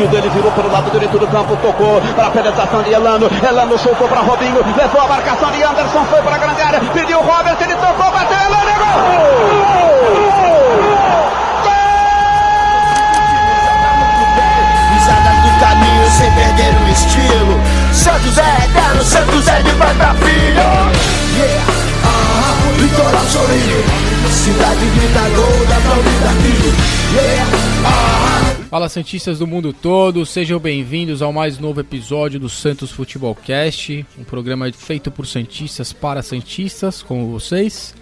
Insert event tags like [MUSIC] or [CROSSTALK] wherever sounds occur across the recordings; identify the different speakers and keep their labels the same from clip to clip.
Speaker 1: sentido, ele virou pelo lado direito do campo, tocou para a penetração de Elano. Elano soltou para Robinho, levou a marcação de Anderson, foi para a grande área, pediu o Robert, ele tocou, bateu, Elano, é gol!
Speaker 2: Do caminho sem perder o estilo. Santos é eterno, Santos é de pai pra filho. Yeah, ah, litoral sorrindo. Cidade grita gol, pra ouvir daqui. Yeah, ah.
Speaker 3: Fala Santistas do mundo todo, sejam bem-vindos ao mais novo episódio do Santos Futebol Cast, um programa feito por Santistas para Santistas, como vocês.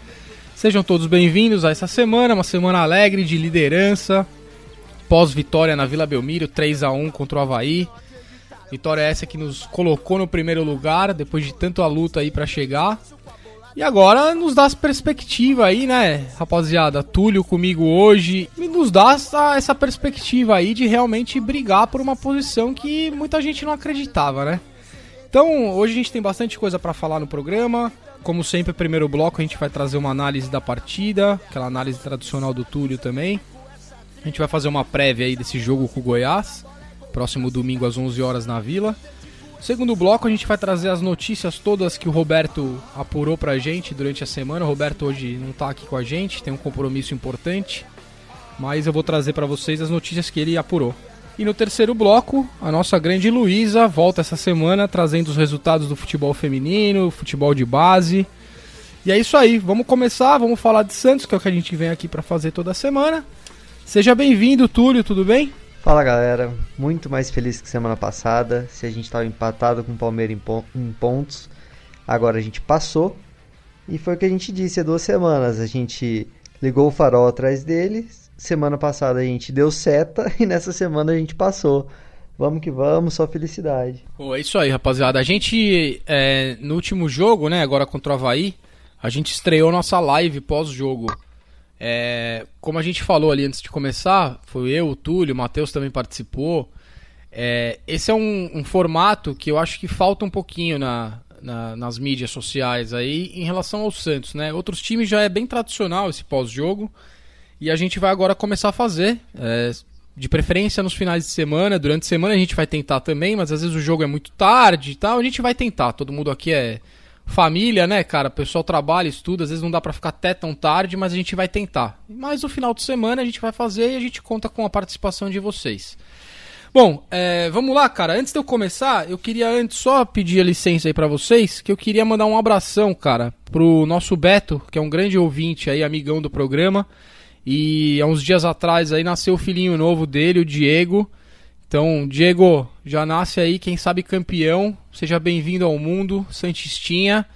Speaker 3: Sejam todos bem-vindos a essa semana, uma semana alegre de liderança, pós-vitória na Vila Belmiro, 3 a 1 contra o Havaí. Vitória essa que nos colocou no primeiro lugar, depois de tanta luta aí para chegar. E agora nos dá perspectiva aí, né, rapaziada? Túlio comigo hoje e nos dá essa, essa perspectiva aí de realmente brigar por uma posição que muita gente não acreditava, né? Então, hoje a gente tem bastante coisa para falar no programa. Como sempre, primeiro bloco a gente vai trazer uma análise da partida, aquela análise tradicional do Túlio também. A gente vai fazer uma prévia aí desse jogo com o Goiás, próximo domingo às 11 horas na Vila. Segundo bloco, a gente vai trazer as notícias todas que o Roberto apurou pra gente durante a semana. O Roberto hoje não tá aqui com a gente, tem um compromisso importante, mas eu vou trazer para vocês as notícias que ele apurou. E no terceiro bloco, a nossa grande Luísa volta essa semana trazendo os resultados do futebol feminino, futebol de base. E é isso aí, vamos começar, vamos falar de Santos, que é o que a gente vem aqui para fazer toda semana. Seja bem-vindo, Túlio, tudo bem?
Speaker 4: Fala galera, muito mais feliz que semana passada. Se a gente estava empatado com o Palmeiras em, pon em, pontos, agora a gente passou. E foi o que a gente disse há duas semanas. A gente ligou o farol atrás deles. Semana passada a gente deu seta [LAUGHS] e nessa semana a gente passou. Vamos que vamos, só felicidade.
Speaker 3: Pô, é isso aí, rapaziada. A gente, é, no último jogo, né, agora contra o Havaí, a gente estreou nossa live pós-jogo. É, como a gente falou ali antes de começar, foi eu, o Túlio, o Matheus também participou. É, esse é um, um, formato que eu acho que falta um pouquinho na, na, nas mídias sociais aí em relação ao Santos, né? Outros times já é bem tradicional esse pós-jogo e a gente vai agora começar a fazer, é, de preferência nos finais de semana. Durante a semana a gente vai tentar também, mas às vezes o jogo é muito tarde e tal. A gente vai tentar. Todo mundo aqui é família, né, cara? O pessoal trabalha, estuda, às vezes não dá para ficar até tão tarde, mas a gente vai tentar. Mas no final de semana a gente vai fazer e a gente conta com a participação de vocês. Bom, é, vamos lá, cara. Antes de eu começar, eu queria antes só pedir a licença aí para vocês, que eu queria mandar um abração, cara, pro nosso Beto, que é um grande ouvinte aí, amigão do programa. E há uns dias atrás aí nasceu o filhinho novo dele, o Diego. Então, Diego, já nasce aí, quem sabe campeão. Seja bem-vindo ao mundo, Santistinha.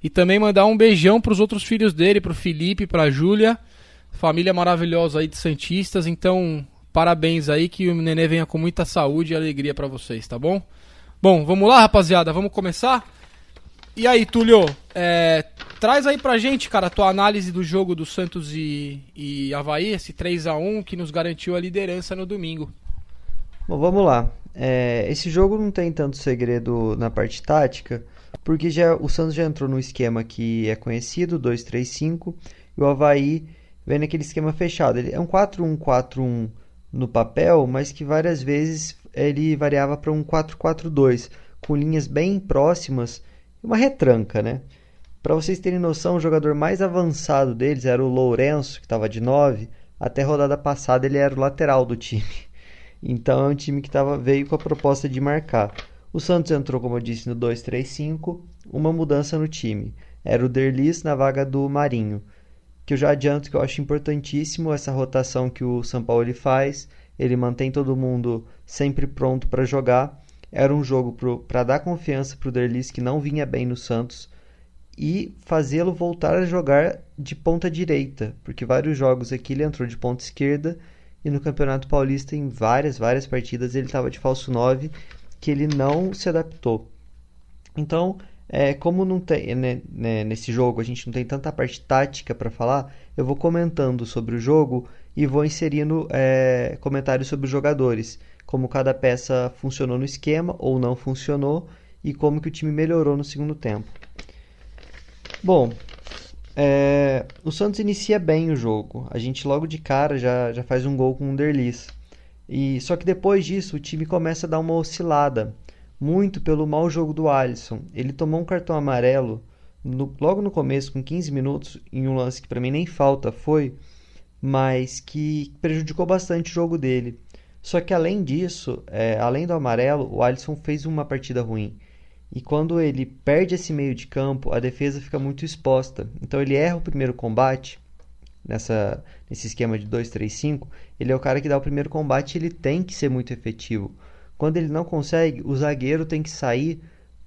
Speaker 3: E também mandar um beijão para os outros filhos dele, para o Felipe, para a Júlia. Família maravilhosa aí de Santistas. Então, parabéns aí, que o nenê venha com muita saúde e alegria para vocês, tá bom? Bom, vamos lá, rapaziada, vamos começar? E aí, Túlio, é, traz aí pra gente, cara, a tua análise do jogo do Santos e, e Havaí, esse 3 a 1 que nos garantiu a liderança no domingo.
Speaker 4: Bom, vamos lá. É, esse jogo não tem tanto segredo na parte tática, porque já o Santos já entrou no esquema que é conhecido, 2-3-5, e o Havaí vem naquele esquema fechado. Ele é um 4-1-4-1 no papel, mas que várias vezes ele variava para um 4-4-2, com linhas bem próximas e uma retranca, né? Para vocês terem noção, o jogador mais avançado deles era o Lourenço, que estava de 9. Até rodada passada ele era o lateral do time. Então é um time que tava, veio com a proposta de marcar. O Santos entrou, como eu disse, no 2-3-5, uma mudança no time. Era o Derlis na vaga do Marinho. Que eu já adianto que eu acho importantíssimo essa rotação que o São Paulo faz. Ele mantém todo mundo sempre pronto para jogar. Era um jogo para dar confiança para o Derlis, que não vinha bem no Santos, e fazê-lo voltar a jogar de ponta direita, porque vários jogos aqui ele entrou de ponta esquerda e no Campeonato Paulista, em várias, várias partidas, ele estava de falso 9, que ele não se adaptou. Então, é, como não tem né, né, nesse jogo a gente não tem tanta parte tática para falar, eu vou comentando sobre o jogo e vou inserindo é, comentários sobre os jogadores, como cada peça funcionou no esquema ou não funcionou e como que o time melhorou no segundo tempo. Bom, é, o Santos inicia bem o jogo. A gente logo de cara já, já faz um gol com o Derlis. E só que depois disso o time começa a dar uma oscilada, muito pelo mau jogo do Alisson. Ele tomou um cartão amarelo no, logo no começo, com 15 minutos, em um lance que para mim nem falta foi, mas que prejudicou bastante o jogo dele. Só que além disso, é, além do amarelo, o Alisson fez uma partida ruim. E quando ele perde esse meio de campo, a defesa fica muito exposta. Então ele erra o primeiro combate nessa nesse esquema de 2-3-5, ele é o cara que dá o primeiro combate, ele tem que ser muito efetivo. Quando ele não consegue, o zagueiro tem que sair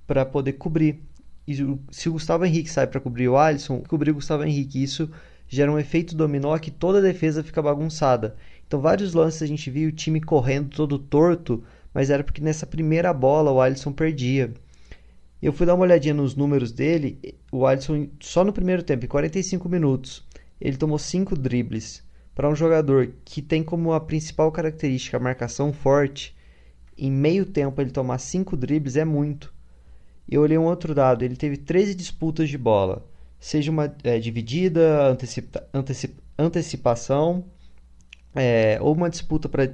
Speaker 4: para poder cobrir. E se o Gustavo Henrique sai para cobrir o Alisson, cobrir o Gustavo Henrique, isso gera um efeito dominó que toda a defesa fica bagunçada. Então vários lances a gente viu o time correndo todo torto, mas era porque nessa primeira bola o Alisson perdia. Eu fui dar uma olhadinha nos números dele, o Alisson só no primeiro tempo, em 45 minutos, ele tomou 5 dribles. Para um jogador que tem como a principal característica a marcação forte, em meio tempo ele tomar 5 dribles é muito. Eu olhei um outro dado, ele teve 13 disputas de bola, seja uma é, dividida, antecipa, antecipa, antecipação, é, ou uma disputa para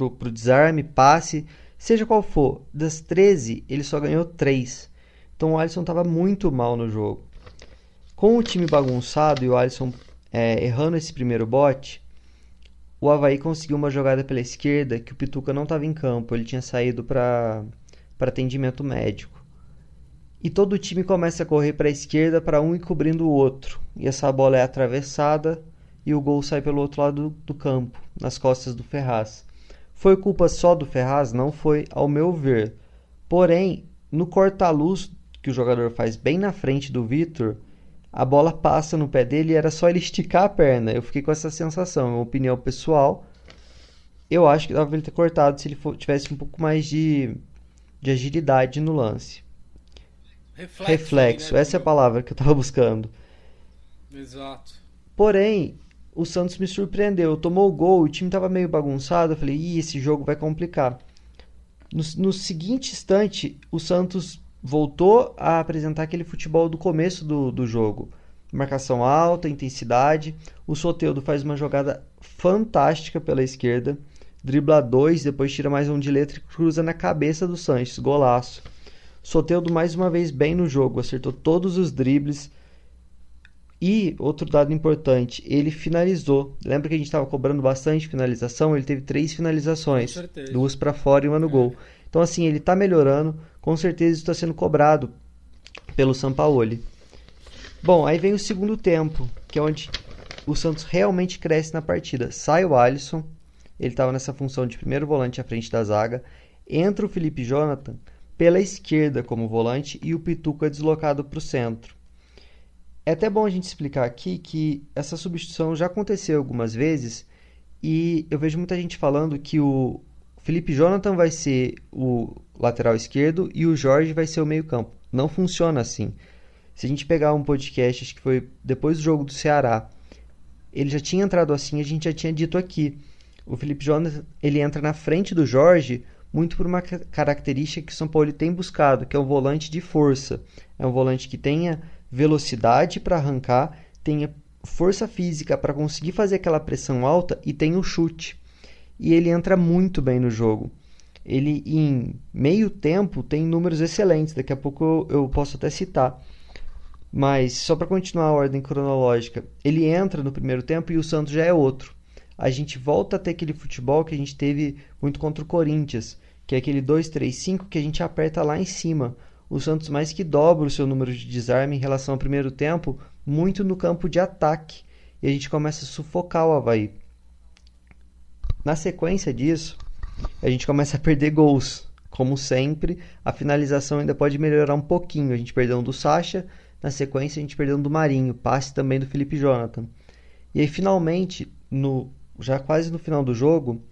Speaker 4: o desarme, passe, seja qual for. Das 13, ele só ganhou 3. Então o Alisson estava muito mal no jogo. Com o time bagunçado e o Alisson é, errando esse primeiro bote, o Havaí conseguiu uma jogada pela esquerda que o Pituca não estava em campo, ele tinha saído para atendimento médico. E todo o time começa a correr para a esquerda para um ir cobrindo o outro. E essa bola é atravessada e o gol sai pelo outro lado do, do campo, nas costas do Ferraz. Foi culpa só do Ferraz? Não foi, ao meu ver. Porém, no corta-luz que o jogador faz bem na frente do Vitor, a bola passa no pé dele e era só ele esticar a perna. Eu fiquei com essa sensação, é uma opinião pessoal. Eu acho que dava pra ele ter cortado se ele for, tivesse um pouco mais de, de agilidade no lance. Reflexo, Reflexo né, essa é a palavra que eu estava buscando.
Speaker 3: Exato.
Speaker 4: Porém, o Santos me surpreendeu. Tomou o gol, o time estava meio bagunçado. Eu falei, Ih, esse jogo vai complicar. No, no seguinte instante, o Santos voltou a apresentar aquele futebol do começo do, do jogo. Marcação alta, intensidade. O Soteudo faz uma jogada fantástica pela esquerda. Dribla dois, depois tira mais um de letra e cruza na cabeça do Sanches. Golaço. Soteudo mais uma vez bem no jogo, acertou todos os dribles. E outro dado importante, ele finalizou. Lembra que a gente estava cobrando bastante finalização? Ele teve três finalizações, duas para fora e uma no é. gol. Então assim, ele está melhorando com certeza está sendo cobrado pelo Sampaoli. Bom, aí vem o segundo tempo, que é onde o Santos realmente cresce na partida. Sai o Alisson, ele estava nessa função de primeiro volante à frente da zaga. Entra o Felipe Jonathan pela esquerda como volante e o Pituca deslocado para o centro. É até bom a gente explicar aqui que essa substituição já aconteceu algumas vezes e eu vejo muita gente falando que o Felipe Jonathan vai ser o lateral esquerdo e o Jorge vai ser o meio-campo. Não funciona assim. Se a gente pegar um podcast, acho que foi depois do jogo do Ceará, ele já tinha entrado assim, a gente já tinha dito aqui. O Felipe Jonathan, ele entra na frente do Jorge muito por uma característica que o São Paulo tem buscado, que é um volante de força. É um volante que tenha velocidade para arrancar, tenha força física para conseguir fazer aquela pressão alta e tenha o chute. E ele entra muito bem no jogo ele em meio tempo tem números excelentes. Daqui a pouco eu, eu posso até citar. Mas só para continuar a ordem cronológica, ele entra no primeiro tempo e o Santos já é outro. A gente volta a ter aquele futebol que a gente teve muito contra o Corinthians, que é aquele 2-3-5 que a gente aperta lá em cima. O Santos mais que dobra o seu número de desarme em relação ao primeiro tempo, muito no campo de ataque. E a gente começa a sufocar o Havaí. Na sequência disso, a gente começa a perder gols. Como sempre, a finalização ainda pode melhorar um pouquinho. A gente perdeu um do Sacha, na sequência a gente perdeu um do Marinho, passe também do Felipe Jonathan. E aí finalmente, no já quase no final do jogo,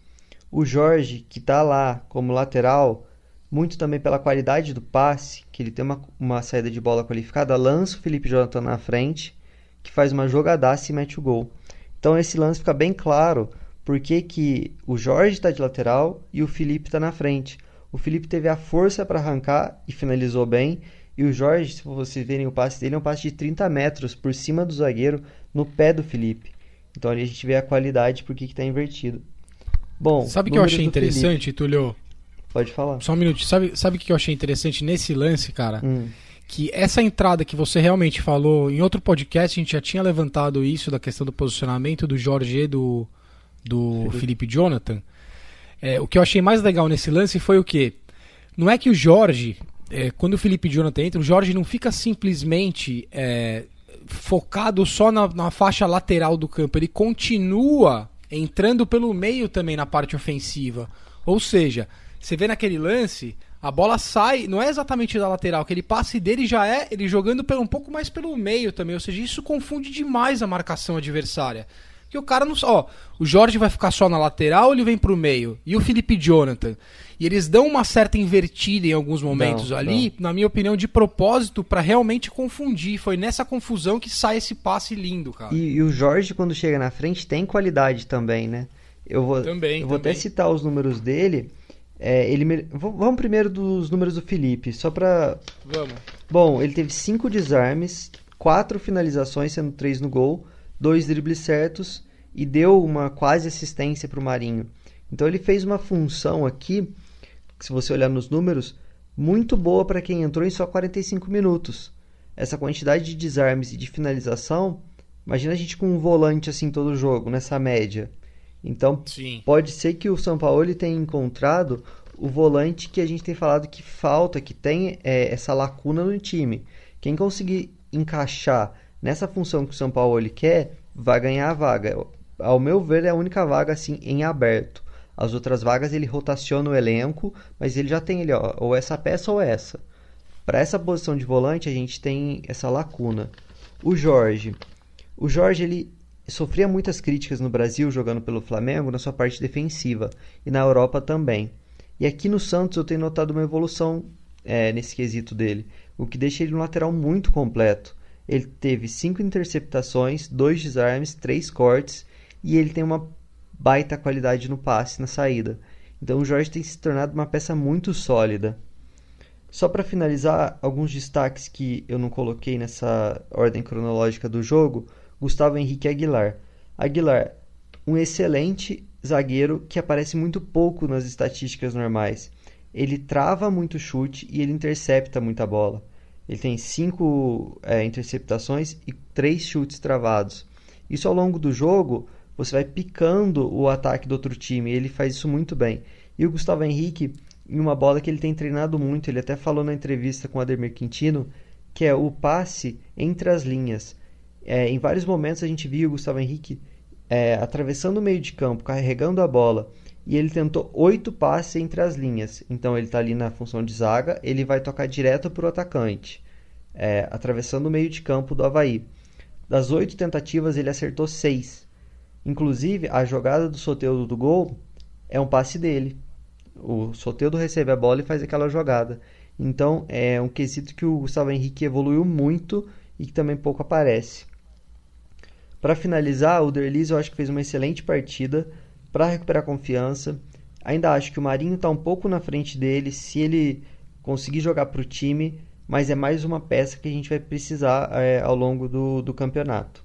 Speaker 4: o Jorge, que está lá como lateral, muito também pela qualidade do passe, que ele tem uma, uma saída de bola qualificada, lança o Felipe Jonathan na frente, que faz uma jogadaça e mete o gol. Então esse lance fica bem claro por que, que o Jorge está de lateral e o Felipe está na frente. O Felipe teve a força para arrancar e finalizou bem. E o Jorge, se vocês verem o passe dele, é um passe de 30 metros por cima do zagueiro no pé do Felipe. Então ali a gente vê a qualidade porque está invertido. Bom,
Speaker 3: Sabe o que eu achei interessante,
Speaker 4: Felipe.
Speaker 3: Tulio?
Speaker 4: Pode falar.
Speaker 3: Só um minuto. Sabe, sabe o que eu achei interessante nesse lance, cara?
Speaker 4: Hum.
Speaker 3: Que essa entrada que você realmente falou, em outro podcast a gente já tinha levantado isso da questão do posicionamento do Jorge e do, do Felipe Jonathan. É, o que eu achei mais legal nesse lance foi o quê? Não é que o Jorge, é, quando o Felipe Jonathan entra, o Jorge não fica simplesmente é, focado só na, na faixa lateral do campo, ele continua entrando pelo meio também na parte ofensiva. Ou seja, você vê naquele lance, a bola sai, não é exatamente da lateral, aquele passe dele já é ele jogando pelo, um pouco mais pelo meio também. Ou seja, isso confunde demais a marcação adversária. Porque o cara não. Ó, o Jorge vai ficar só na lateral ou ele vem pro meio? E o Felipe Jonathan? E eles dão uma certa invertida em alguns momentos
Speaker 4: Não,
Speaker 3: ali, na minha opinião, de propósito, pra realmente confundir. Foi nessa confusão que sai esse passe lindo, cara.
Speaker 4: E, e o Jorge, quando chega na frente, tem qualidade também, né? Eu vou,
Speaker 3: Também,
Speaker 4: eu vou até
Speaker 3: também.
Speaker 4: citar os números dele. É, ele Vamos primeiro dos números do Felipe, só pra.
Speaker 3: Vamos.
Speaker 4: Bom, ele teve cinco desarmes, quatro finalizações, sendo três no gol, dois dribles certos e deu uma quase assistência para o Marinho. Então ele fez uma função aqui, se você olhar nos números, muito boa para quem entrou em só 45 minutos. Essa quantidade de desarmes e de finalização, imagina a gente com um volante assim todo jogo, nessa média. Então
Speaker 3: Sim.
Speaker 4: pode ser que o São Paulo tenha encontrado o volante que a gente tem falado que falta, que tem é, essa lacuna no time. Quem conseguir encaixar nessa função que o São Paulo quer, vai ganhar a vaga. Ao meu ver, é a única vaga assim em aberto. As outras vagas ele rotaciona o elenco, mas ele já tem ele, ó, ou essa peça ou essa. Para essa posição de volante, a gente tem essa lacuna. O Jorge. O Jorge ele sofria muitas críticas no Brasil jogando pelo Flamengo na sua parte defensiva e na Europa também. E aqui no Santos eu tenho notado uma evolução é, nesse quesito dele, o que deixa ele um lateral muito completo. Ele teve cinco interceptações, dois desarmes, três cortes e ele tem uma baita qualidade no passe, na saída. Então o Jorge tem se tornado uma peça muito sólida. Só para finalizar, alguns destaques que eu não coloquei nessa ordem cronológica do jogo. Gustavo Henrique Aguilar. Aguilar, um excelente zagueiro que aparece muito pouco nas estatísticas normais. Ele trava muito chute e ele intercepta muita bola. Ele tem cinco é, interceptações e três chutes travados. Isso ao longo do jogo, você vai picando o ataque do outro time. Ele faz isso muito bem. E o Gustavo Henrique, em uma bola que ele tem treinado muito, ele até falou na entrevista com o Ademir Quintino, que é o passe entre as linhas. É, em vários momentos a gente viu o Gustavo Henrique é, atravessando o meio de campo, carregando a bola, e ele tentou oito passes entre as linhas. Então ele está ali na função de zaga, ele vai tocar direto para o atacante, é, atravessando o meio de campo do Havaí. Das oito tentativas, ele acertou seis. Inclusive, a jogada do Soteudo do gol é um passe dele. O Soteudo recebe a bola e faz aquela jogada. Então, é um quesito que o Gustavo Henrique evoluiu muito e que também pouco aparece. Para finalizar, o Derlis eu acho que fez uma excelente partida para recuperar confiança. Ainda acho que o Marinho está um pouco na frente dele se ele conseguir jogar para o time, mas é mais uma peça que a gente vai precisar é, ao longo do, do campeonato.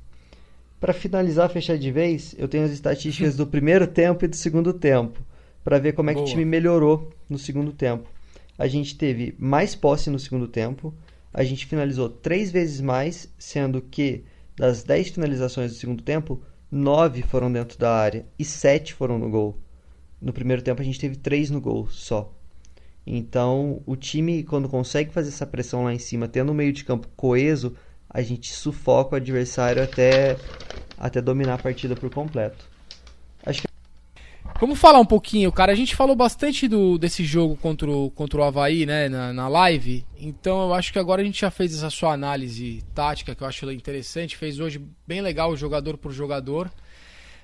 Speaker 4: Para finalizar, fechar de vez, eu tenho as estatísticas do [LAUGHS] primeiro tempo e do segundo tempo, para ver como é que
Speaker 3: Boa.
Speaker 4: o time melhorou no segundo tempo. A gente teve mais posse no segundo tempo, a gente finalizou três vezes mais, sendo que das 10 finalizações do segundo tempo, 9 foram dentro da área e 7 foram no gol. No primeiro tempo a gente teve 3 no gol só. Então, o time, quando consegue fazer essa pressão lá em cima, tendo um meio de campo coeso, a gente sufoca o adversário até, até dominar a partida por completo.
Speaker 3: Vamos falar um pouquinho, cara. A gente falou bastante do, desse jogo contra o, contra o Havaí, né, na, na live. Então eu acho que agora a gente já fez essa sua análise tática, que eu acho interessante. Fez hoje bem legal, jogador por jogador.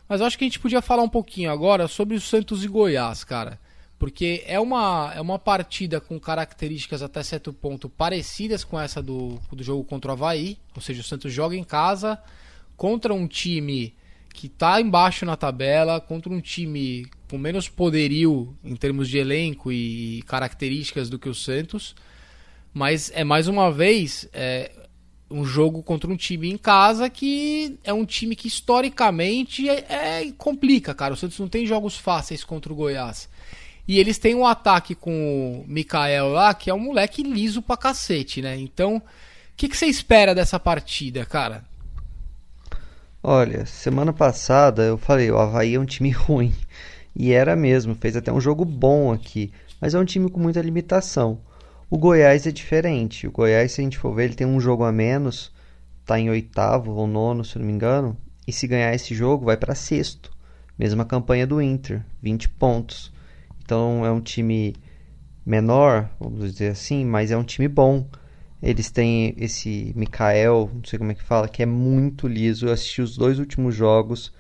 Speaker 3: Mas eu acho que a gente podia falar um pouquinho agora sobre o Santos e Goiás, cara. Porque é uma, é uma partida com características até certo ponto parecidas com essa do, do jogo contra o Havaí. Ou seja, o Santos joga em casa contra um time que está embaixo na tabela, contra um time com menos poderio em termos de elenco e características do que o Santos. Mas é mais uma vez, é, um jogo contra um time em casa que é um time que historicamente é, é, complica, cara. O Santos não tem jogos fáceis contra o Goiás. E eles têm um ataque com o Mikael lá, que é um moleque liso pra cacete, né? Então, o que, que você espera dessa partida, cara?
Speaker 4: Olha, semana passada eu falei, o Havaí é um time [LAUGHS] ruim. E era mesmo, fez até um jogo bom aqui. Mas é um time com muita limitação. O Goiás é diferente. O Goiás, se a gente for ver, ele tem um jogo a menos, tá em oitavo ou nono, se não me engano. E se ganhar esse jogo, vai para sexto. Mesma campanha do Inter, 20 pontos. Então é um time menor, vamos dizer assim, mas é um time bom. Eles têm esse Mikael, não sei como é que fala, que é muito liso. Eu assisti os dois últimos jogos.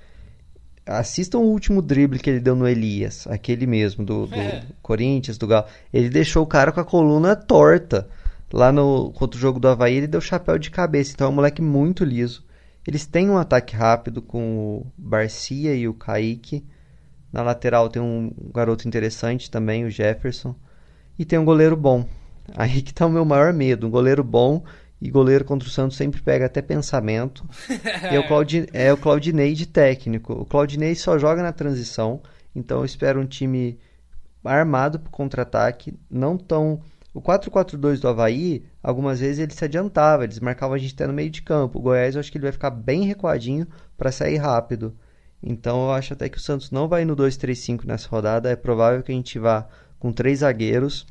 Speaker 4: Assistam o último drible que ele deu no Elias, aquele mesmo, do, do é. Corinthians, do Galo. Ele deixou o cara com a coluna torta. Lá no contra o jogo do Havaí, ele deu chapéu de cabeça. Então é um moleque muito liso. Eles têm um ataque rápido com o Barcia e o Kaique. Na lateral tem um garoto interessante também, o Jefferson. E tem um goleiro bom. Aí que tá o meu maior medo. Um goleiro bom e goleiro contra o Santos sempre pega até pensamento. [LAUGHS] e é o, Claudinei, é o Claudinei de técnico. O Claudinei só joga na transição. Então eu espero um time armado para contra-ataque. Não tão. O 4-4-2 do Havaí, algumas vezes ele se adiantava, eles marcavam a gente até no meio de campo. O Goiás eu acho que ele vai ficar bem recuadinho para sair rápido. Então eu acho até que o Santos não vai no 2-3-5 nessa rodada. É provável que a gente vá com três zagueiros.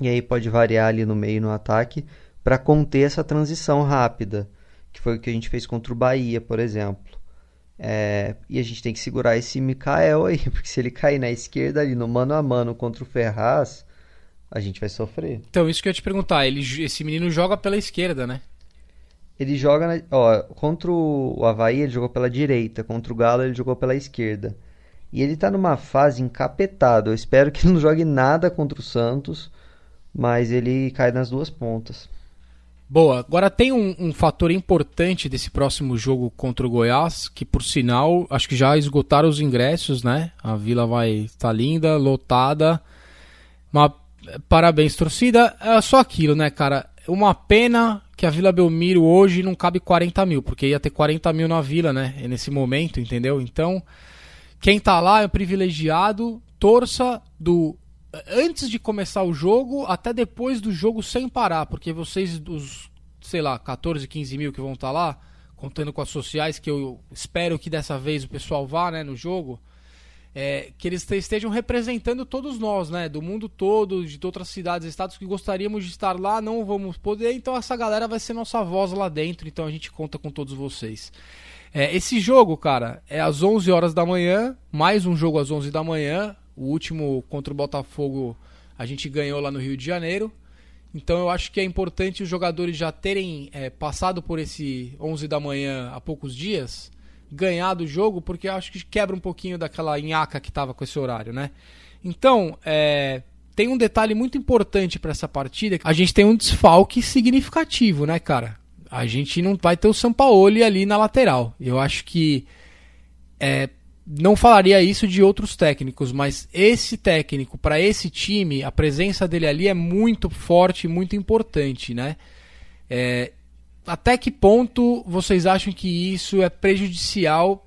Speaker 4: E aí pode variar ali no meio no ataque para conter essa transição rápida, que foi o que a gente fez contra o Bahia, por exemplo. É, e a gente tem que segurar esse Mikael aí, [LAUGHS] porque se ele cair na esquerda ali no mano a mano contra o Ferraz, a gente vai sofrer.
Speaker 3: Então, isso que eu ia te perguntar, ele, esse menino joga pela esquerda, né?
Speaker 4: Ele joga, na, ó, contra o Havaí ele jogou pela direita, contra o Galo ele jogou pela esquerda. E ele tá numa fase encapetada. Eu espero que não jogue nada contra o Santos, mas ele cai nas duas pontas.
Speaker 3: Boa. Agora tem um, um, fator importante desse próximo jogo contra o Goiás, que por sinal, acho que já esgotaram os ingressos, né? A vila vai estar tá linda, lotada. Mas, parabéns, torcida. É só aquilo, né, cara? Uma pena que a Vila Belmiro hoje não cabe 40 mil, porque ia ter 40 mil na vila, né? Nesse momento, entendeu? Então, quem tá lá é privilegiado, torça do antes de começar o jogo até depois do jogo sem parar, porque vocês, os, sei lá, 14, 15 mil que vão estar tá lá, contando com as sociais, que eu espero que dessa vez o pessoal vá né, no jogo, é, que eles estejam representando todos nós, né? Do mundo todo, de outras cidades estados que gostaríamos de estar lá, não vamos poder, então essa galera vai ser nossa voz lá dentro, então a gente conta com todos vocês. É, esse jogo, cara, é às 11 horas da manhã, mais um jogo às 11 da manhã. O último contra o Botafogo a gente ganhou lá no Rio de Janeiro. Então eu acho que é importante os jogadores já terem é, passado por esse 11 da manhã há poucos dias ganhar do jogo, porque eu acho que quebra um pouquinho daquela nhaca que tava com esse horário, né? Então, é, tem um detalhe muito importante para essa partida. A gente tem um desfalque significativo, né, cara? A gente não vai ter o Sampaoli ali na lateral. Eu acho que é, não falaria isso de outros técnicos, mas esse técnico para esse time, a presença dele ali é muito forte, muito importante, né? É, até que ponto vocês acham que isso é prejudicial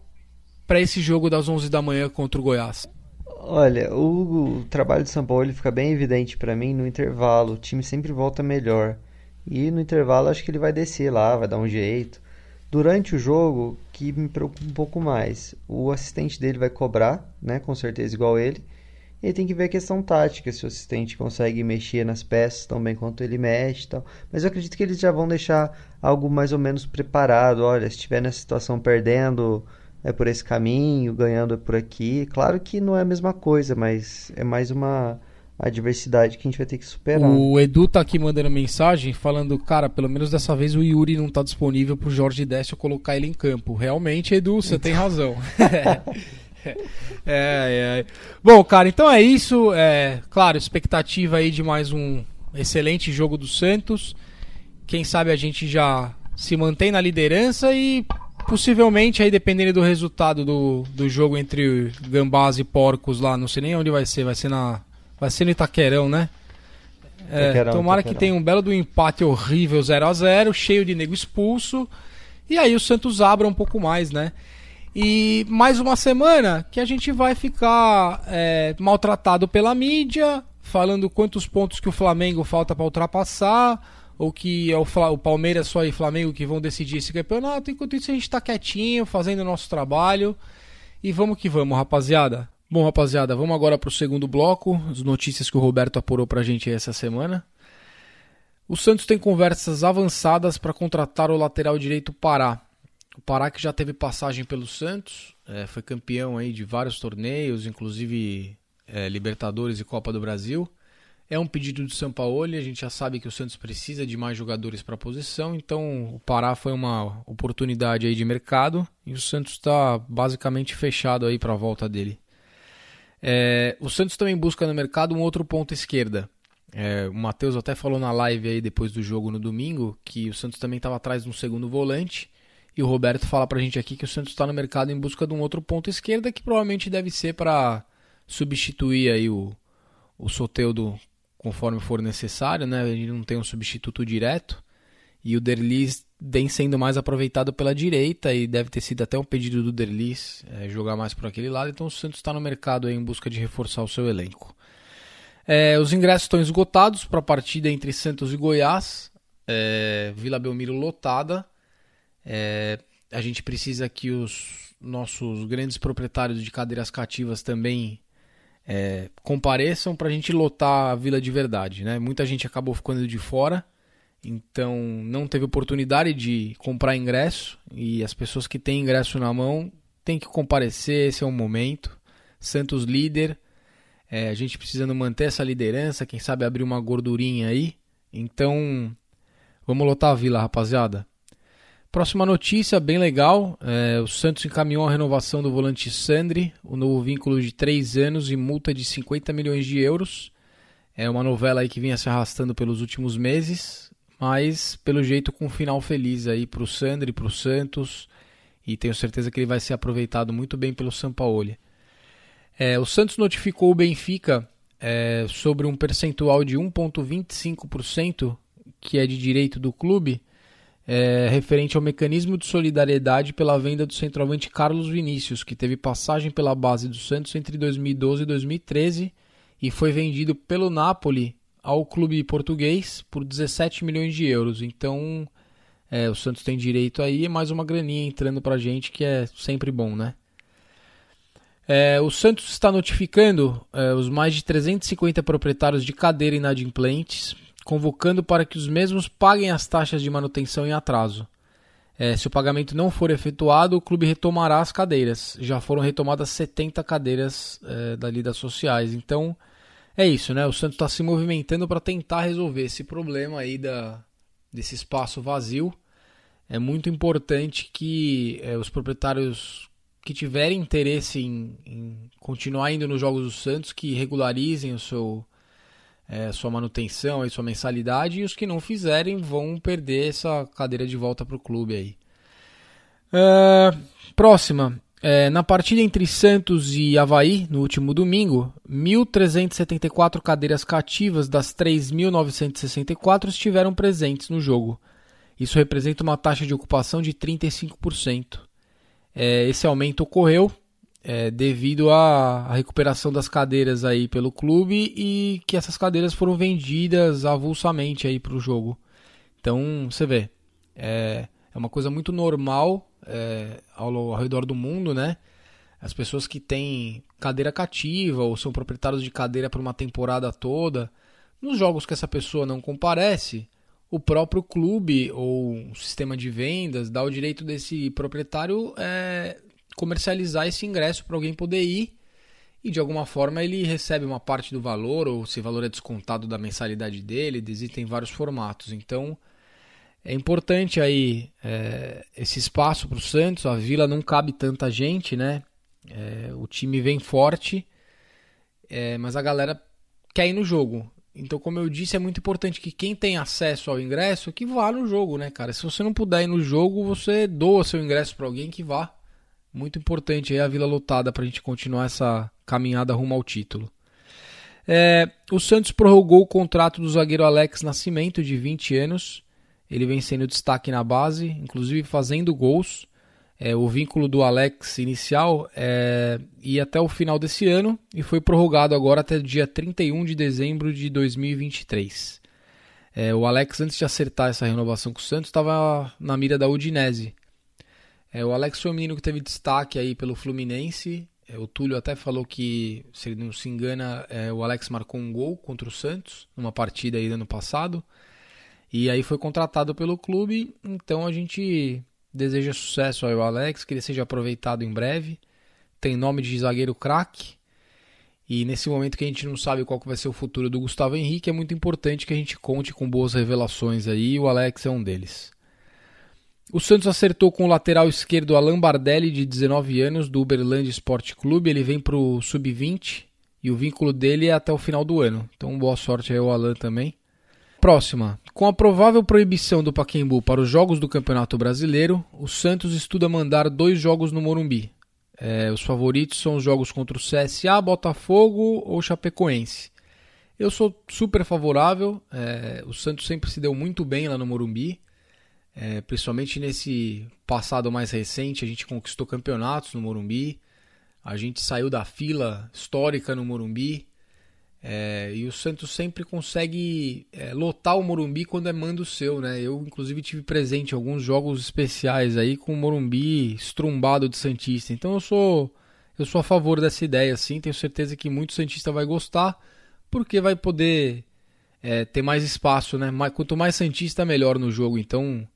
Speaker 3: para esse jogo das 11 da manhã contra o Goiás?
Speaker 4: Olha, o, o trabalho de São Paulo fica bem evidente para mim no intervalo. O time sempre volta melhor. E no intervalo acho que ele vai descer lá, vai dar um jeito. Durante o jogo, que me preocupa um pouco mais, o assistente dele vai cobrar, né, com certeza igual ele. E tem que ver a questão tática, se o assistente consegue mexer nas peças tão bem quanto ele mexe e tal. Mas eu acredito que eles já vão deixar algo mais ou menos preparado. Olha, se estiver nessa situação perdendo, é por esse caminho, ganhando é por aqui. Claro que não é a mesma coisa, mas é mais uma adversidade que a gente vai ter que superar.
Speaker 3: O Edu tá aqui mandando mensagem falando, cara, pelo menos dessa vez o Yuri não tá disponível pro Jorge Décio colocar ele em campo. Realmente, Edu, você tem razão. [LAUGHS] é, é. Bom, cara, então é isso. É, claro, expectativa aí de mais um excelente jogo do Santos. Quem sabe a gente já se mantém na liderança e possivelmente aí dependendo do resultado do, do jogo entre Gambás e Porcos lá, não sei nem onde vai ser, vai ser na vai ser no Itaquerão, né? É, tomara que tenha um belo do empate horrível 0 a 0 cheio de nego expulso. E aí o Santos abra um pouco mais, né? E mais uma semana que a gente vai ficar é, maltratado pela mídia, falando quantos pontos que o Flamengo falta para ultrapassar, ou que é o, o Palmeiras só e Flamengo que vão decidir esse campeonato. Enquanto isso, a gente está quietinho, fazendo o nosso trabalho. E vamos que vamos, rapaziada. Bom, rapaziada, vamos agora para o segundo bloco, as notícias que o Roberto apurou para a gente essa semana. O Santos tem conversas avançadas para contratar o lateral direito Pará. O Pará que já teve passagem pelo Santos, é, foi campeão aí de vários torneios, inclusive é, Libertadores e Copa do Brasil. É um pedido do e a gente já sabe que o Santos precisa de mais jogadores para a posição, então o Pará foi uma oportunidade aí de mercado e o Santos está basicamente fechado aí para a volta dele. É, o Santos também busca no mercado um outro ponto esquerda. É, o Matheus até falou na live aí depois do jogo no domingo que o Santos também estava atrás de um segundo volante e o Roberto fala pra gente aqui que o Santos está no mercado em busca de um outro ponto esquerda que provavelmente deve ser para substituir aí o, o Soteudo conforme for necessário, né? Gente não tem um substituto direto. E o Derlis vem sendo mais aproveitado pela direita e deve ter sido até um pedido do Derlis é, jogar mais por aquele lado. Então o Santos está no mercado em busca de reforçar o seu elenco. É, os ingressos estão esgotados para a partida entre Santos e Goiás. É, Vila Belmiro lotada. É, a gente precisa que os nossos grandes proprietários de cadeiras cativas também é, compareçam para a gente lotar a vila de verdade. Né? Muita gente acabou ficando de fora, então não teve oportunidade de comprar ingresso e as pessoas que têm ingresso na mão têm que comparecer. Esse é o momento. Santos líder, é, a gente precisando manter essa liderança, quem sabe abrir uma gordurinha aí. Então vamos lotar a vila, rapaziada. Próxima notícia, bem legal. É, o Santos encaminhou a renovação do volante Sandri, o novo vínculo de 3 anos e multa de 50 milhões de euros. É uma novela aí que vinha se arrastando pelos últimos meses, mas pelo jeito com um final feliz aí para o Sandri, para o Santos, e tenho certeza que ele vai ser aproveitado muito bem pelo Sampaoli. É, o Santos notificou o Benfica é, sobre um percentual de 1,25% que é de direito do clube é, referente ao mecanismo de solidariedade pela venda do centroavante Carlos Vinícius, que teve passagem pela base do Santos entre 2012 e 2013 e foi vendido pelo Napoli ao clube português por 17 milhões de euros. Então, é, o Santos tem direito aí, mais uma graninha entrando para a gente, que é sempre bom, né? É, o Santos está notificando é, os mais de 350 proprietários de cadeira inadimplentes convocando para que os mesmos paguem as taxas de manutenção em atraso. É, se o pagamento não for efetuado, o clube retomará as cadeiras. Já foram retomadas 70 cadeiras é, dali das sociais. Então é isso, né? O Santos está se movimentando para tentar resolver esse problema aí da, desse espaço vazio. É muito importante que é, os proprietários que tiverem interesse em, em continuar indo nos jogos do Santos, que regularizem o seu é, sua manutenção e sua mensalidade, e os que não fizerem vão perder essa cadeira de volta para o clube aí. É, próxima. É, na partida entre Santos e Havaí, no último domingo, 1.374 cadeiras cativas das 3.964 estiveram presentes no jogo. Isso representa uma taxa de ocupação de 35%. É, esse aumento ocorreu é, devido à, à, recuperação das cadeiras aí pelo clube e que essas cadeiras foram vendidas avulsamente aí para o jogo. Então você vê, é, é uma coisa muito normal é, ao, ao redor do mundo, né? As pessoas que têm cadeira cativa ou são proprietários de cadeira por uma temporada toda, nos jogos que essa pessoa não comparece, o próprio clube ou sistema de vendas dá o direito desse proprietário é, comercializar esse ingresso para alguém poder ir e de alguma forma ele recebe uma parte do valor ou se o valor é descontado da mensalidade dele, existem vários formatos. Então é importante aí é, esse espaço para o Santos, a Vila não cabe tanta gente, né? É, o time vem forte, é, mas a galera quer ir no jogo. Então, como eu disse, é muito importante que quem tem acesso ao ingresso que vá no jogo, né, cara? Se você não puder ir no jogo, você doa seu ingresso para alguém que vá. Muito importante aí a Vila lotada para a gente continuar essa caminhada rumo ao título. É, o Santos prorrogou o contrato do zagueiro Alex Nascimento, de 20 anos. Ele vem sendo destaque na base, inclusive fazendo gols. É, o vínculo do Alex inicial é, ia até o final desse ano e foi prorrogado agora até dia 31 de dezembro de 2023. É, o Alex, antes de acertar essa renovação com o Santos, estava na mira da Udinese. É, o Alex foi um menino que teve destaque aí pelo Fluminense. É, o Túlio até falou que, se ele não se engana, é, o Alex marcou um gol contra o Santos numa partida aí do ano passado. E aí foi contratado pelo clube. Então a gente deseja sucesso ao Alex, que ele seja aproveitado em breve. Tem nome de zagueiro craque. E nesse momento que a gente não sabe qual vai ser o futuro do Gustavo Henrique, é muito importante que a gente conte com boas revelações aí, e o Alex é um deles. O Santos acertou com o lateral esquerdo Alan Bardelli, de 19 anos, do Uberlândia Esporte Clube. Ele vem para o Sub-20 e o vínculo dele é até o final do ano. Então, boa sorte aí ao Alan também. Próxima. Com a provável proibição do Paquembu para os jogos do Campeonato Brasileiro, o Santos estuda mandar dois jogos no Morumbi. É, os favoritos são os jogos contra o CSA, Botafogo ou Chapecoense. Eu sou super favorável. É, o Santos sempre se deu muito bem lá no Morumbi. É, principalmente nesse passado mais recente, a gente conquistou campeonatos no Morumbi, a gente saiu da fila histórica no Morumbi, é, e o Santos sempre consegue é, lotar o Morumbi quando é mando seu, né? Eu, inclusive, tive presente em alguns jogos especiais aí com o Morumbi estrumbado de Santista. Então eu sou eu sou a favor dessa ideia, sim. Tenho certeza que muito Santista vai gostar, porque vai poder é, ter mais espaço, né? Quanto mais Santista, melhor no jogo. Então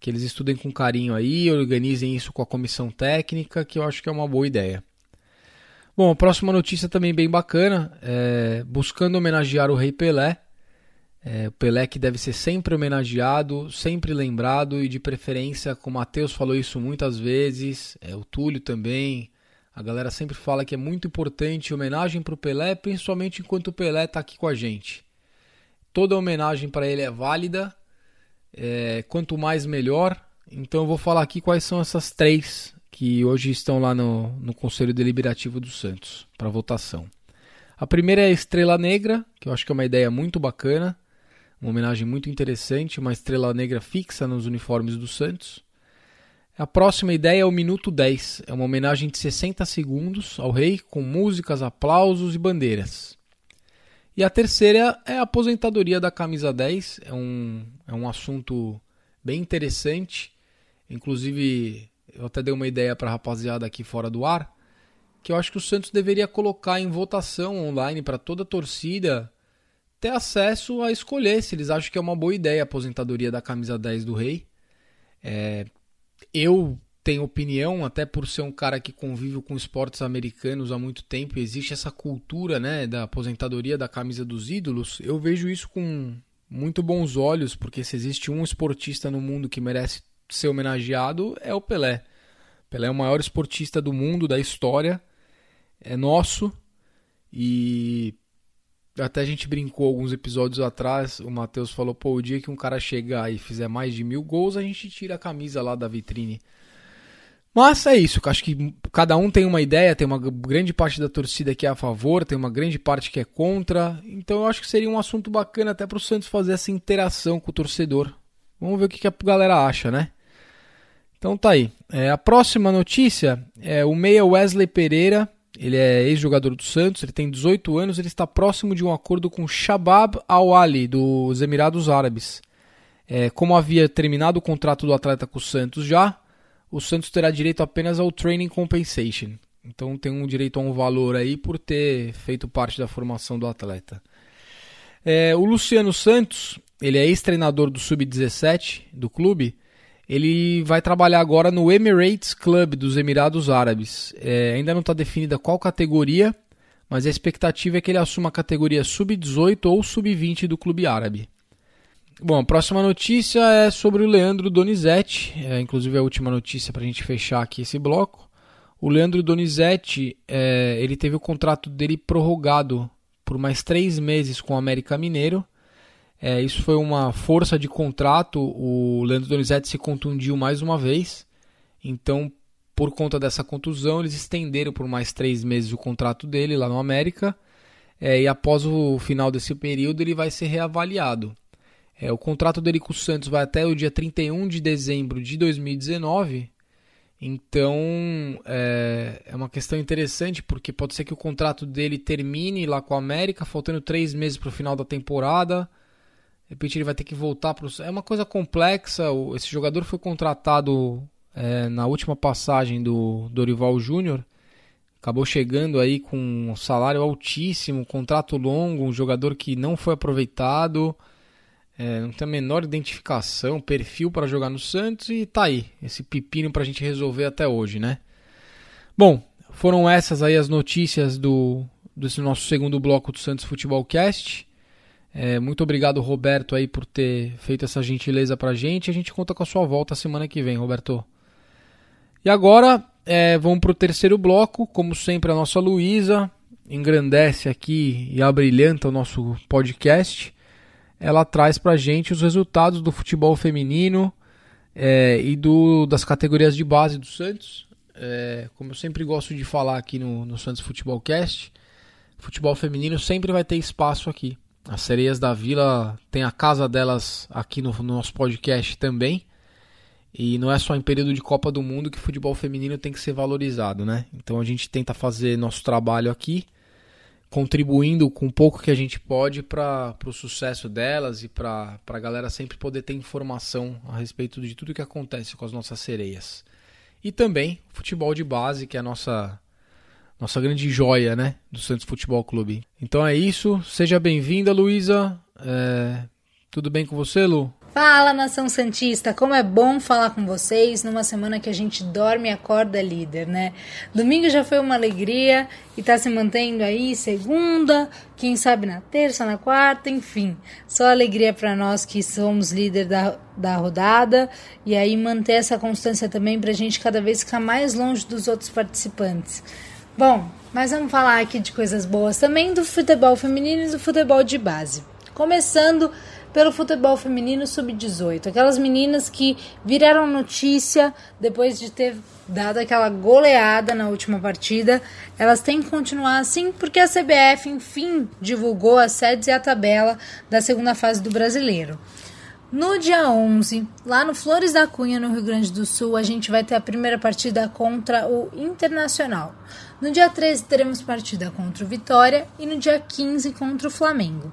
Speaker 3: que eles estudem com carinho aí, organizem isso com a comissão técnica, que eu acho que é uma boa ideia. Bom, a próxima notícia também bem bacana, é, buscando homenagear o Rei Pelé. É, o Pelé que deve ser sempre homenageado, sempre lembrado e de preferência, como o Matheus falou isso muitas vezes, é, o Túlio também. A galera sempre fala que é muito importante homenagem para o Pelé, principalmente enquanto o Pelé está aqui com a gente. Toda homenagem para ele é válida é, quanto mais melhor. Então eu vou falar aqui quais são essas três que hoje estão lá no, no Conselho Deliberativo do Santos para votação. A primeira é a Estrela Negra, que eu acho que é uma ideia muito bacana, uma homenagem muito interessante, uma estrela negra fixa nos uniformes do Santos. A próxima ideia é o Minuto 10, é uma homenagem de 60 segundos ao rei, com músicas, aplausos e bandeiras. E a terceira é a aposentadoria da camisa 10. É um, é um assunto bem interessante. Inclusive, eu até dei uma ideia para a rapaziada aqui fora do ar. Que eu acho que o Santos deveria colocar em votação online para toda a torcida ter acesso a escolher se eles acham que é uma boa ideia a aposentadoria da camisa 10 do Rei. É, eu tenho opinião, até por ser um cara que convive com esportes americanos há muito tempo, existe essa cultura né, da aposentadoria da camisa dos ídolos, eu vejo isso com muito bons olhos, porque se existe um esportista no mundo que merece ser homenageado, é o Pelé. Pelé é o maior esportista do mundo, da história, é nosso, e até a gente brincou alguns episódios atrás, o Matheus falou, pô, o dia que um cara chegar e fizer mais de mil gols, a gente tira a camisa lá da vitrine. Mas é isso, acho que cada um tem uma ideia, tem uma grande parte da torcida que é a favor, tem uma grande parte que é contra. Então eu acho que seria um assunto bacana até para o Santos fazer essa interação com o torcedor. Vamos ver o que, a galera acha, né? Então tá aí. É, a próxima notícia é o meia Wesley Pereira. Ele é ex-jogador do Santos, ele tem 18 anos, ele está próximo de um acordo com Shabab Al-Ali, dos Emirados Árabes. É, como havia terminado o contrato do atleta com o Santos já, o Santos terá direito apenas ao training compensation. Então tem um direito a um valor aí por ter feito parte da formação do atleta. É, o Luciano Santos, ele é ex-treinador do Sub-17 do clube. Ele vai trabalhar agora no Emirates Club dos Emirados Árabes. É, ainda não está definida qual categoria, mas a expectativa é que ele assuma a categoria Sub-18 ou Sub-20 do clube árabe. Bom, a próxima notícia é sobre o Leandro Donizete, é, inclusive a última notícia para a gente fechar aqui esse bloco. O Leandro Donizete, é, ele teve o contrato dele prorrogado por mais três meses com o América Mineiro. É, isso foi uma força de contrato. O Leandro Donizete se contundiu mais uma vez. Então, por conta dessa contusão, eles estenderam por mais três meses o contrato dele lá no América. é, e após o final desse período ele vai ser reavaliado. É, o contrato dele com o Santos vai até o dia 31 de dezembro de 2019. Então é, é uma questão interessante porque pode ser que o contrato dele termine lá com a América, faltando três meses para o final da temporada. De repente ele vai ter que voltar para o. É uma coisa complexa. Esse jogador foi contratado é, na última passagem do Dorival Júnior acabou chegando aí com um salário altíssimo, um contrato longo, um jogador que não foi aproveitado, é, não tem a menor identificação, perfil para jogar no Santos e tá aí, esse pepino para a gente resolver até hoje, né? Bom, foram essas aí as notícias do desse nosso segundo bloco do Santos Futebol Cast. É, muito obrigado, Roberto, aí por ter feito essa gentileza pra gente. A gente conta com a sua volta semana que vem, Roberto. E agora é, vamos para o terceiro bloco. Como sempre, a nossa Luísa engrandece aqui e abrilhanta o nosso podcast. Ela traz para a gente os resultados do futebol feminino é, e do, das categorias de base do Santos. É, como eu sempre gosto de falar aqui no, no Santos Futebol Cast, futebol feminino sempre vai ter espaço aqui. As Sereias da Vila tem a casa delas aqui no, no nosso podcast também. E não é só em período de Copa do Mundo que o futebol feminino tem que ser valorizado, né? Então a gente tenta fazer nosso trabalho aqui, contribuindo com um pouco que a gente pode para o sucesso delas e para a galera sempre poder ter informação a respeito de tudo que acontece com as nossas sereias. E também futebol de base, que é a nossa, nossa grande joia, né? Do Santos Futebol Clube. Então é isso. Seja bem-vinda, Luísa. É... Tudo bem com você, Lu?
Speaker 5: Fala, nação Santista! Como é bom falar com vocês numa semana que a gente dorme e acorda líder, né? Domingo já foi uma alegria e tá se mantendo aí segunda, quem sabe na terça, na quarta, enfim. Só alegria para nós que somos líder da, da rodada e aí manter essa constância também pra gente cada vez ficar mais longe dos outros participantes. Bom, mas vamos falar aqui de coisas boas também do futebol feminino e do futebol de base. Começando pelo futebol feminino sub-18. Aquelas meninas que viraram notícia depois de ter dado aquela goleada na última partida. Elas têm que continuar assim porque a CBF, enfim, divulgou as sedes e a tabela da segunda fase do brasileiro. No dia 11, lá no Flores da Cunha, no Rio Grande do Sul, a gente vai ter a primeira partida contra o Internacional. No dia 13, teremos partida contra o Vitória e no dia 15 contra o Flamengo.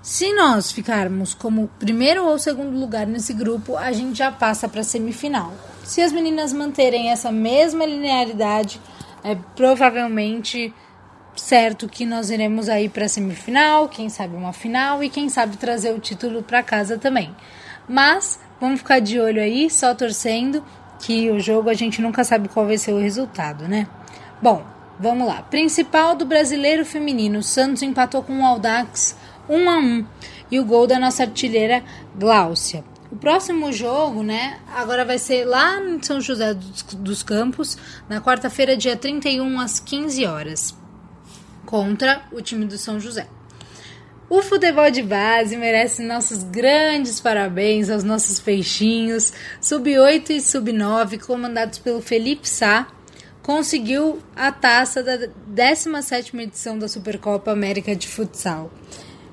Speaker 5: Se nós ficarmos como primeiro ou segundo lugar nesse grupo, a gente já passa para a semifinal. Se as meninas manterem essa mesma linearidade, é provavelmente certo que nós iremos aí para a semifinal, quem sabe uma final e quem sabe trazer o título para casa também. Mas vamos ficar de olho aí, só torcendo que o jogo a gente nunca sabe qual vai ser o resultado, né? Bom, vamos lá. Principal do brasileiro feminino, Santos empatou com o Audax 1 a 1 e o gol da nossa artilheira Gláucia. O próximo jogo, né, agora vai ser lá em São José dos Campos, na quarta-feira, dia 31, às 15 horas, contra o time do São José. O futebol de base merece nossos grandes parabéns aos nossos peixinhos. Sub-8 e Sub-9, comandados pelo Felipe Sá, conseguiu a taça da 17ª edição da Supercopa América de Futsal.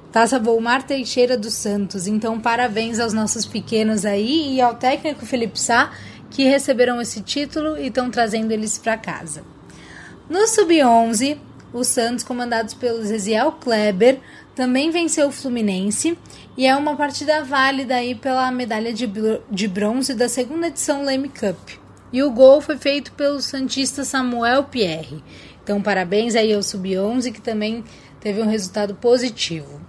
Speaker 5: Taça Volmar Teixeira dos Santos. Então, parabéns aos nossos pequenos aí e ao técnico Felipe Sá, que receberam esse título e estão trazendo eles para casa. No Sub-11, os Santos, comandados pelo Zeziel Kleber, também venceu o Fluminense e é uma partida válida aí pela medalha de, de bronze da segunda edição Leme Cup. E o gol foi feito pelo Santista Samuel Pierre. Então, parabéns aí ao Sub-11 que também teve um resultado positivo.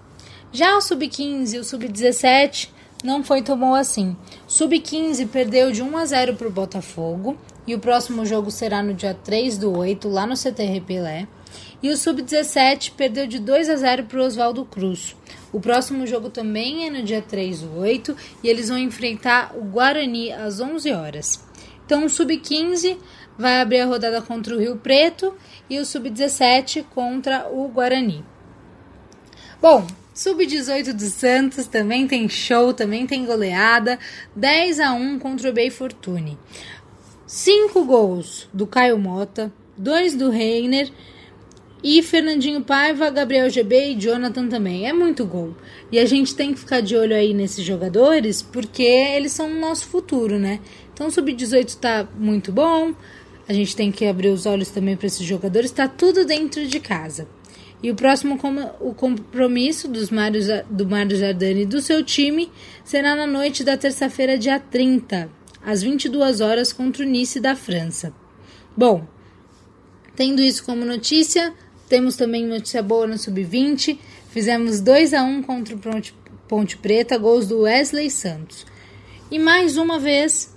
Speaker 5: Já o sub-15 e o sub-17 não foi tão bom assim. Sub-15 perdeu de 1 a 0 para o Botafogo e o próximo jogo será no dia 3 do 8, lá no CTR Pelé. E o Sub-17 perdeu de 2 a 0 para o Oswaldo Cruz. O próximo jogo também é no dia 3 do 8 e eles vão enfrentar o Guarani às 11 horas. Então o Sub-15 vai abrir a rodada contra o Rio Preto e o Sub-17 contra o Guarani. Bom, Sub-18 do Santos também tem show, também tem goleada. 10 a 1 contra o Bay Fortune. 5 gols do Caio Mota, 2 do Reiner E Fernandinho Paiva, Gabriel GB e Jonathan também. É muito gol. E a gente tem que ficar de olho aí nesses jogadores porque eles são o nosso futuro, né? Então o sub-18 tá muito bom. A gente tem que abrir os olhos também para esses jogadores. Tá tudo dentro de casa. E o próximo o compromisso dos Marios, do Mário Jardani e do seu time será na noite da terça-feira, dia 30, às 22 horas, contra o Nice da França. Bom, tendo isso como notícia, temos também notícia boa no Sub-20. Fizemos 2 a 1 contra o Ponte Preta, gols do Wesley Santos. E mais uma vez,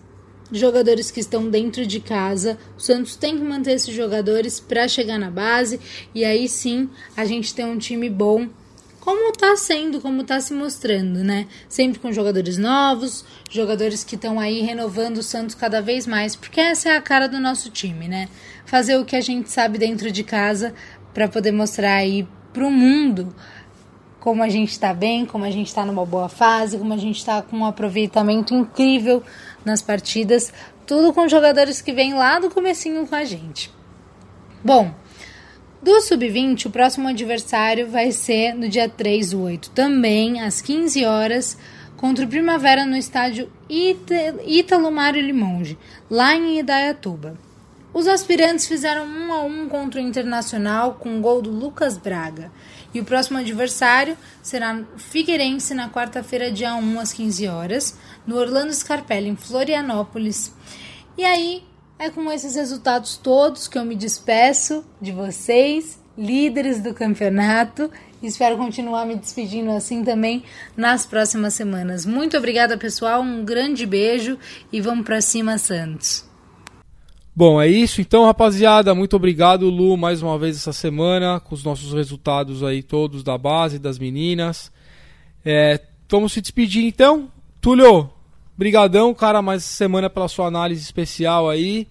Speaker 5: jogadores que estão dentro de casa. O Santos tem que manter esses jogadores para chegar na base e aí sim a gente tem um time bom. Como está sendo, como está se mostrando, né? Sempre com jogadores novos, jogadores que estão aí renovando o Santos cada vez mais, porque essa é a cara do nosso time, né? Fazer o que a gente sabe dentro de casa para poder mostrar aí para o mundo como a gente está bem, como a gente está numa boa fase, como a gente está com um aproveitamento incrível nas partidas, tudo com jogadores que vêm lá do comecinho com a gente. Bom, do Sub-20, o próximo adversário vai ser no dia 3 do 8, também às 15 horas, contra o Primavera no estádio Ítalo Mário Limonge, lá em Idaiatuba. Os aspirantes fizeram 1 a 1 contra o Internacional com o gol do Lucas Braga. E o próximo adversário será Figueirense na quarta-feira, dia 1 às 15 horas, no Orlando Scarpelli, em Florianópolis. E aí, é com esses resultados todos que eu me despeço de vocês, líderes do campeonato. Espero continuar me despedindo assim também nas próximas semanas. Muito obrigada, pessoal. Um grande beijo e vamos para cima, Santos.
Speaker 3: Bom, é isso então, rapaziada. Muito obrigado, Lu, mais uma vez essa semana, com os nossos resultados aí todos da base, das meninas. É, vamos se despedir então. Túlio, brigadão, cara, mais semana pela sua análise especial aí.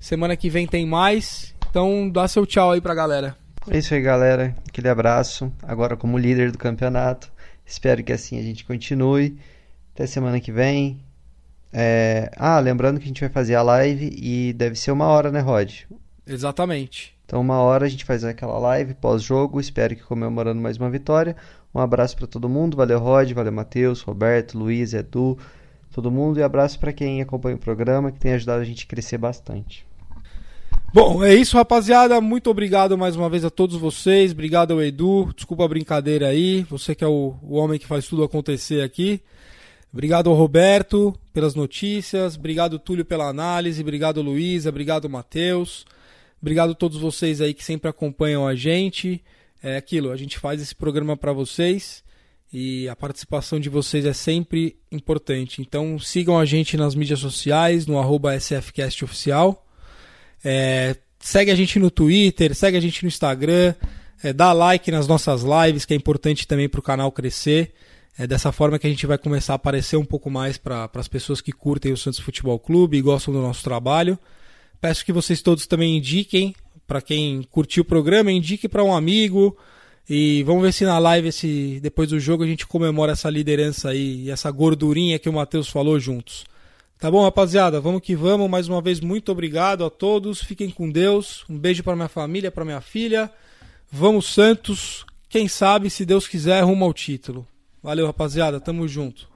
Speaker 3: Semana que vem tem mais. Então dá seu tchau aí pra galera.
Speaker 4: É isso aí, galera. Aquele abraço. Agora como líder do campeonato. Espero que assim a gente continue. Até semana que vem. É... Ah, lembrando que a gente vai fazer a live e deve ser uma hora, né, Rod?
Speaker 3: Exatamente.
Speaker 4: Então, uma hora a gente faz aquela live pós-jogo. Espero que comemorando mais uma vitória. Um abraço para todo mundo. Valeu, Rod. Valeu, Matheus, Roberto, Luiz, Edu, todo mundo. E abraço para quem acompanha o programa, que tem ajudado a gente a crescer bastante.
Speaker 3: Bom, é isso, rapaziada. Muito obrigado mais uma vez a todos vocês. Obrigado ao Edu. Desculpa a brincadeira aí. Você que é o, o homem que faz tudo acontecer aqui. Obrigado ao Roberto pelas notícias, obrigado Túlio pela análise, obrigado Luísa, obrigado Matheus, obrigado a todos vocês aí que sempre acompanham a gente. É aquilo, a gente faz esse programa para vocês e a participação de vocês é sempre importante. Então sigam a gente nas mídias sociais, no SFCastOficial. É, segue a gente no Twitter, segue a gente no Instagram, é, dá like nas nossas lives, que é importante também para o canal crescer. É dessa forma que a gente vai começar a aparecer um pouco mais para as pessoas que curtem o Santos Futebol Clube e gostam do nosso trabalho. Peço que vocês todos também indiquem, para quem curtiu o programa, indique para um amigo. E vamos ver se na live, esse, depois do jogo, a gente comemora essa liderança aí e essa gordurinha que o Matheus falou juntos. Tá bom, rapaziada? Vamos que vamos. Mais uma vez, muito obrigado a todos. Fiquem com Deus. Um beijo para minha família, para minha filha. Vamos, Santos. Quem sabe, se Deus quiser, rumo ao título. Valeu, rapaziada. Tamo junto.